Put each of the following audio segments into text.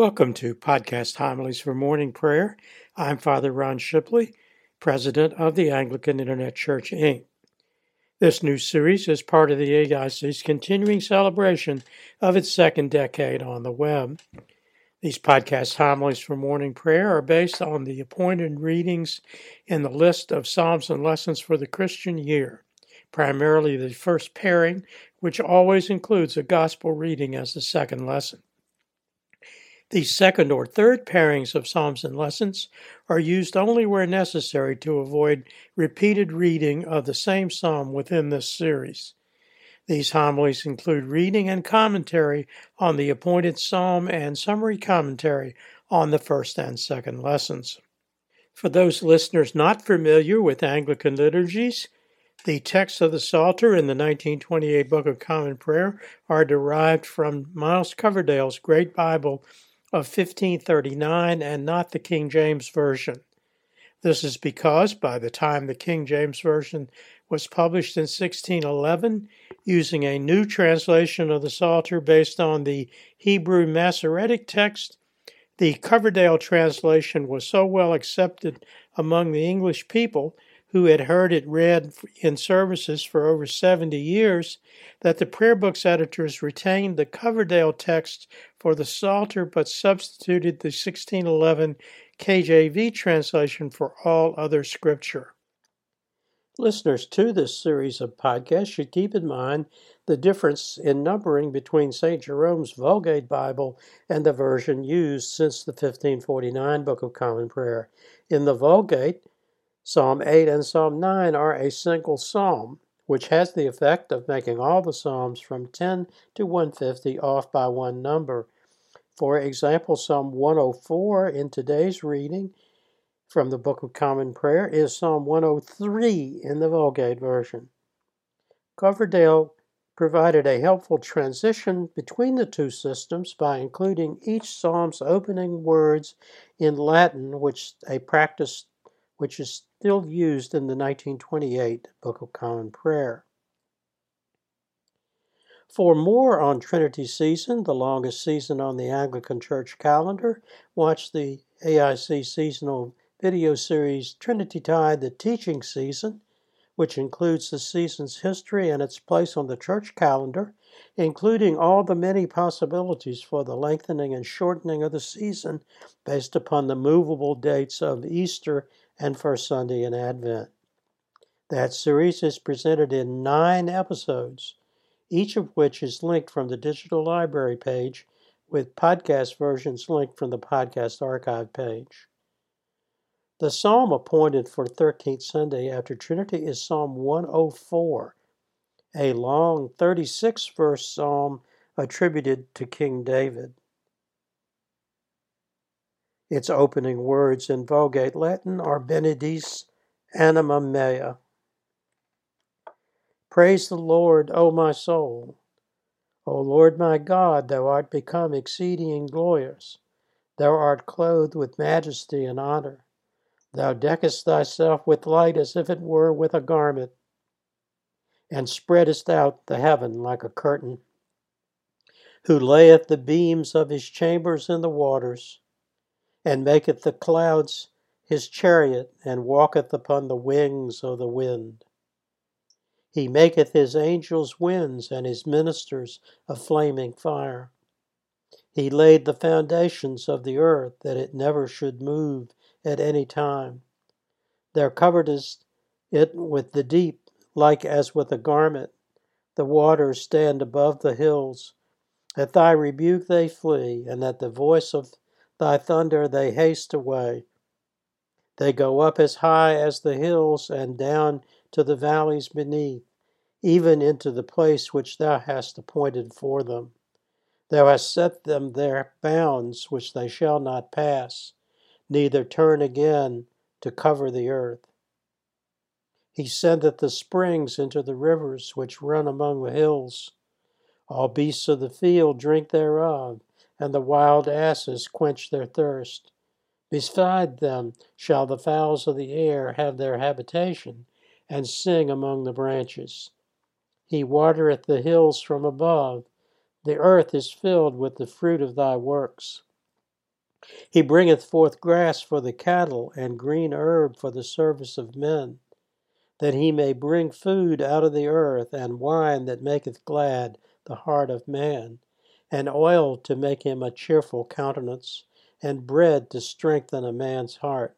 Welcome to Podcast Homilies for Morning Prayer. I'm Father Ron Shibley, President of the Anglican Internet Church, Inc. This new series is part of the AIC's continuing celebration of its second decade on the web. These podcast homilies for morning prayer are based on the appointed readings in the list of Psalms and lessons for the Christian year, primarily the first pairing, which always includes a gospel reading as the second lesson. The second or third pairings of Psalms and lessons are used only where necessary to avoid repeated reading of the same psalm within this series. These homilies include reading and commentary on the appointed psalm and summary commentary on the first and second lessons. For those listeners not familiar with Anglican liturgies, the texts of the Psalter in the 1928 Book of Common Prayer are derived from Miles Coverdale's Great Bible of 1539 and not the King James Version. This is because by the time the King James Version was published in 1611, using a new translation of the Psalter based on the Hebrew Masoretic text, the Coverdale translation was so well accepted among the English people who had heard it read in services for over 70 years, that the prayer books editors retained the Coverdale text for the Psalter but substituted the 1611 KJV translation for all other scripture. Listeners to this series of podcasts should keep in mind the difference in numbering between St. Jerome's Vulgate Bible and the version used since the 1549 Book of Common Prayer. In the Vulgate, Psalm 8 and Psalm 9 are a single psalm, which has the effect of making all the psalms from 10 to 150 off by one number. For example, Psalm 104 in today's reading from the Book of Common Prayer is Psalm 103 in the Vulgate version. Coverdale provided a helpful transition between the two systems by including each psalm's opening words in Latin, which a practice which is still used in the 1928 Book of Common Prayer. For more on Trinity Season, the longest season on the Anglican Church calendar, watch the AIC seasonal video series Trinity Tide, the Teaching Season, which includes the season's history and its place on the church calendar, including all the many possibilities for the lengthening and shortening of the season based upon the movable dates of Easter and First Sunday in Advent. That series is presented in nine episodes, each of which is linked from the digital library page, with podcast versions linked from the podcast archive page. The psalm appointed for 13th Sunday after Trinity is Psalm 104, a long 36 verse psalm attributed to King David. Its opening words in Vulgate Latin are Benedic anima mea. Praise the Lord, O my soul. O Lord my God, thou art become exceeding glorious. Thou art clothed with majesty and honor. Thou deckest thyself with light as if it were with a garment, and spreadest out the heaven like a curtain. Who layeth the beams of his chambers in the waters and maketh the clouds his chariot, and walketh upon the wings of the wind. He maketh his angels winds, and his ministers a flaming fire. He laid the foundations of the earth, that it never should move at any time. Thou coveredest it with the deep, like as with a garment. The waters stand above the hills. At thy rebuke they flee, and at the voice of thy thunder they haste away. They go up as high as the hills and down to the valleys beneath, even into the place which thou hast appointed for them. Thou hast set them their bounds which they shall not pass, neither turn again to cover the earth. He sendeth the springs into the rivers which run among the hills. All beasts of the field drink thereof and the wild asses quench their thirst. Beside them shall the fowls of the air have their habitation, and sing among the branches. He watereth the hills from above. The earth is filled with the fruit of thy works. He bringeth forth grass for the cattle, and green herb for the service of men, that he may bring food out of the earth, and wine that maketh glad the heart of man, and oil to make him a cheerful countenance, and bread to strengthen a man's heart.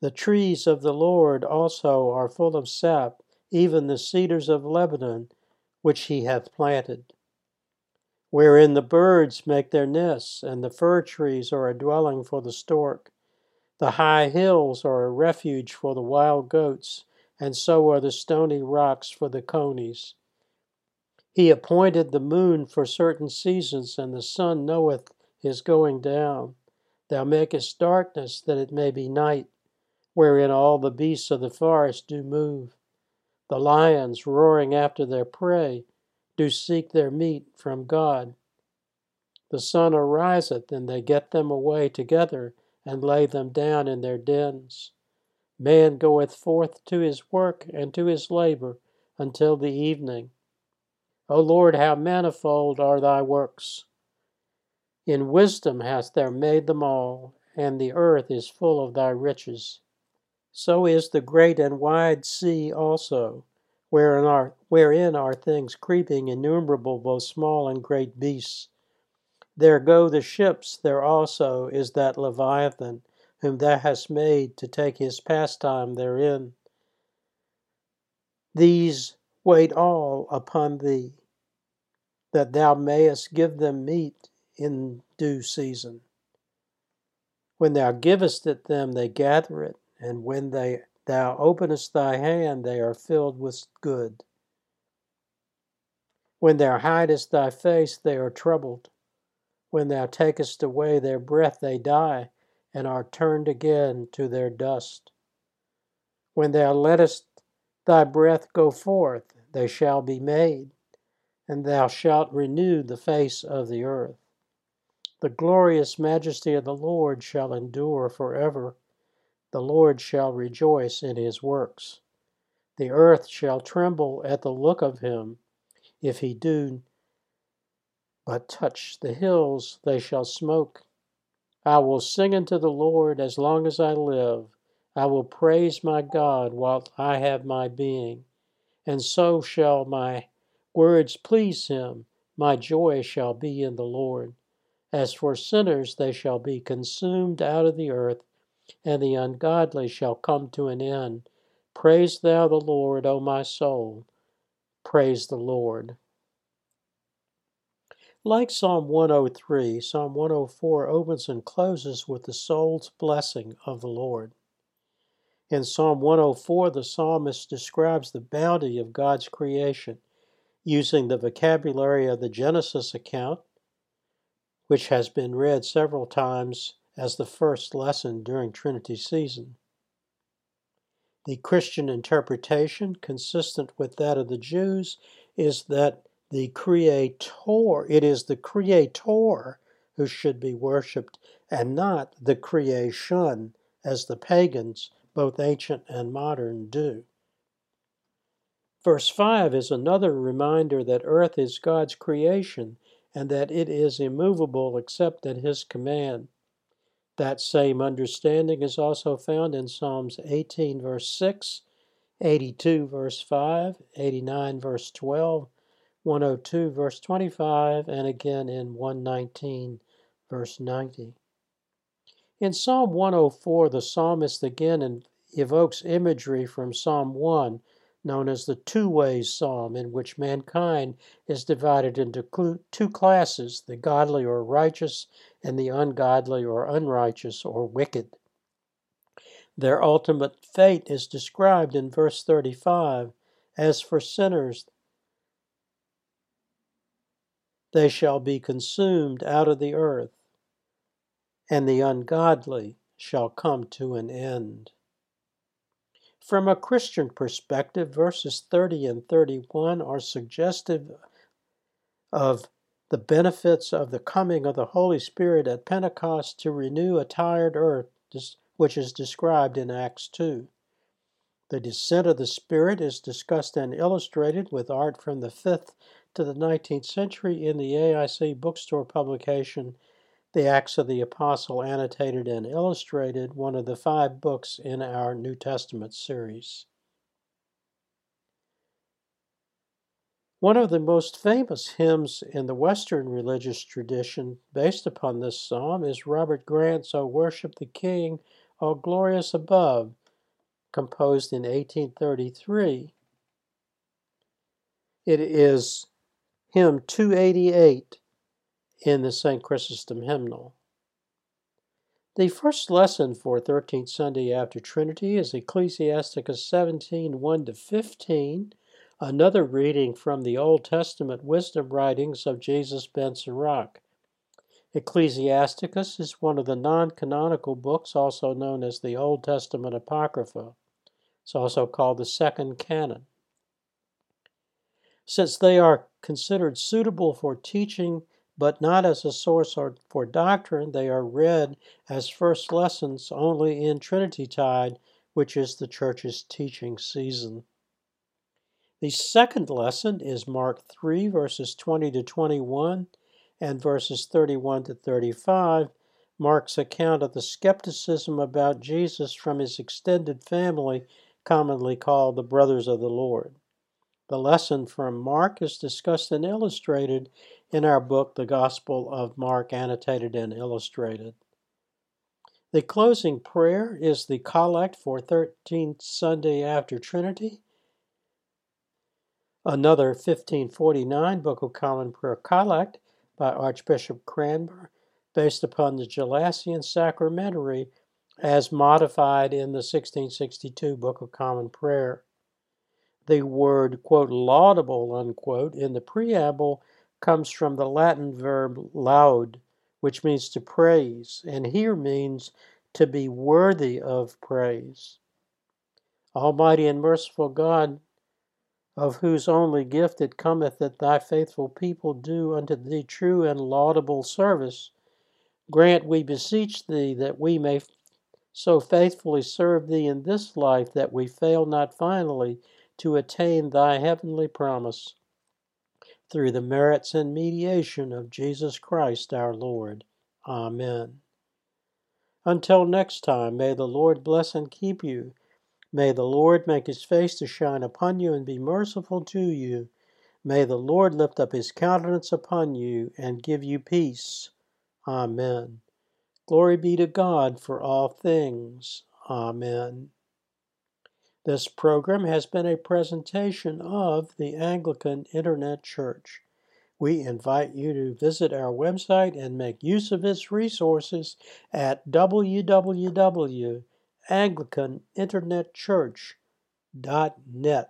The trees of the Lord also are full of sap, even the cedars of Lebanon, which he hath planted wherein the birds make their nests, and the fir trees are a dwelling for the stork. The high hills are a refuge for the wild goats, and so are the stony rocks for the conies. He appointed the moon for certain seasons, and the sun knoweth his going down. Thou makest darkness that it may be night, wherein all the beasts of the forest do move. The lions, roaring after their prey, do seek their meat from God. The sun ariseth, and they get them away together, and lay them down in their dens. Man goeth forth to his work and to his labor until the evening. O Lord, how manifold are thy works! In wisdom hast thou made them all, and the earth is full of thy riches. So is the great and wide sea also wherein are, wherein are things creeping innumerable, both small and great beasts. There go the ships, there also is that Leviathan, whom thou hast made to take his pastime therein. These wait all upon thee, that thou mayest give them meat in due season. When thou givest it them, they gather it, and when they Thou openest thy hand, they are filled with good. When thou hidest thy face, they are troubled. When thou takest away their breath, they die, and are turned again to their dust. When thou lettest thy breath go forth, they shall be made, and thou shalt renew the face of the earth. The glorious majesty of the Lord shall endure forever the Lord shall rejoice in his works. The earth shall tremble at the look of him. If he do but touch the hills, they shall smoke. I will sing unto the Lord as long as I live. I will praise my God while I have my being. And so shall my words please him. My joy shall be in the Lord. As for sinners, they shall be consumed out of the earth and the ungodly shall come to an end. Praise thou the Lord, O my soul. Praise the Lord. Like Psalm 103, Psalm 104 opens and closes with the soul's blessing of the Lord. In Psalm 104, the psalmist describes the bounty of God's creation using the vocabulary of the Genesis account, which has been read several times as the first lesson during Trinity season. The Christian interpretation, consistent with that of the Jews, is that the Creator, it is the Creator who should be worshipped and not the creation as the pagans, both ancient and modern, do. Verse 5 is another reminder that earth is God's creation and that it is immovable except at His command. That same understanding is also found in Psalms 18, verse 6, 82, verse 5, 89, verse 12, 102, verse 25, and again in 119, verse 90. In Psalm 104, the psalmist again evokes imagery from Psalm 1 known as the two ways psalm, in which mankind is divided into two classes the godly or righteous, and the ungodly or unrighteous or wicked. Their ultimate fate is described in verse 35 As for sinners, they shall be consumed out of the earth, and the ungodly shall come to an end. From a Christian perspective, verses 30 and 31 are suggestive of the benefits of the coming of the Holy Spirit at Pentecost to renew a tired earth, which is described in Acts 2. The descent of the Spirit is discussed and illustrated with art from the 5th to the 19th century in the AIC bookstore publication the Acts of the Apostle Annotated and Illustrated, one of the five books in our New Testament series. One of the most famous hymns in the Western religious tradition based upon this psalm is Robert Grant's O Worship the King, O Glorious Above, composed in 1833. It is hymn 288 in the St. Chrysostom hymnal. The first lesson for 13th Sunday after Trinity is Ecclesiasticus 17 1 to 15, another reading from the Old Testament wisdom writings of Jesus ben Sirach. Ecclesiasticus is one of the non canonical books, also known as the Old Testament Apocrypha. It's also called the Second Canon. Since they are considered suitable for teaching but not as a source for doctrine, they are read as first lessons only in Trinity Tide, which is the church's teaching season. The second lesson is Mark 3, verses 20 to 21 and verses 31 to 35. Mark's account of the skepticism about Jesus from his extended family, commonly called the Brothers of the Lord. The lesson from Mark is discussed and illustrated in our book, The Gospel of Mark, Annotated and Illustrated. The closing prayer is the collect for 13th Sunday after Trinity Another 1549 Book of Common Prayer Collect by Archbishop Cranmer, based upon the Gelasian Sacramentary as modified in the 1662 Book of Common Prayer. The word, quote, laudable, unquote, in the preamble comes from the Latin verb laud, which means to praise, and here means to be worthy of praise. Almighty and merciful God, of whose only gift it cometh that thy faithful people do unto thee true and laudable service, grant, we beseech thee, that we may so faithfully serve thee in this life that we fail not finally to attain thy heavenly promise. Through the merits and mediation of Jesus Christ our Lord. Amen. Until next time, may the Lord bless and keep you. May the Lord make his face to shine upon you and be merciful to you. May the Lord lift up his countenance upon you and give you peace. Amen. Glory be to God for all things. Amen. This program has been a presentation of the Anglican Internet Church. We invite you to visit our website and make use of its resources at www AnglicanInternetChurch.net.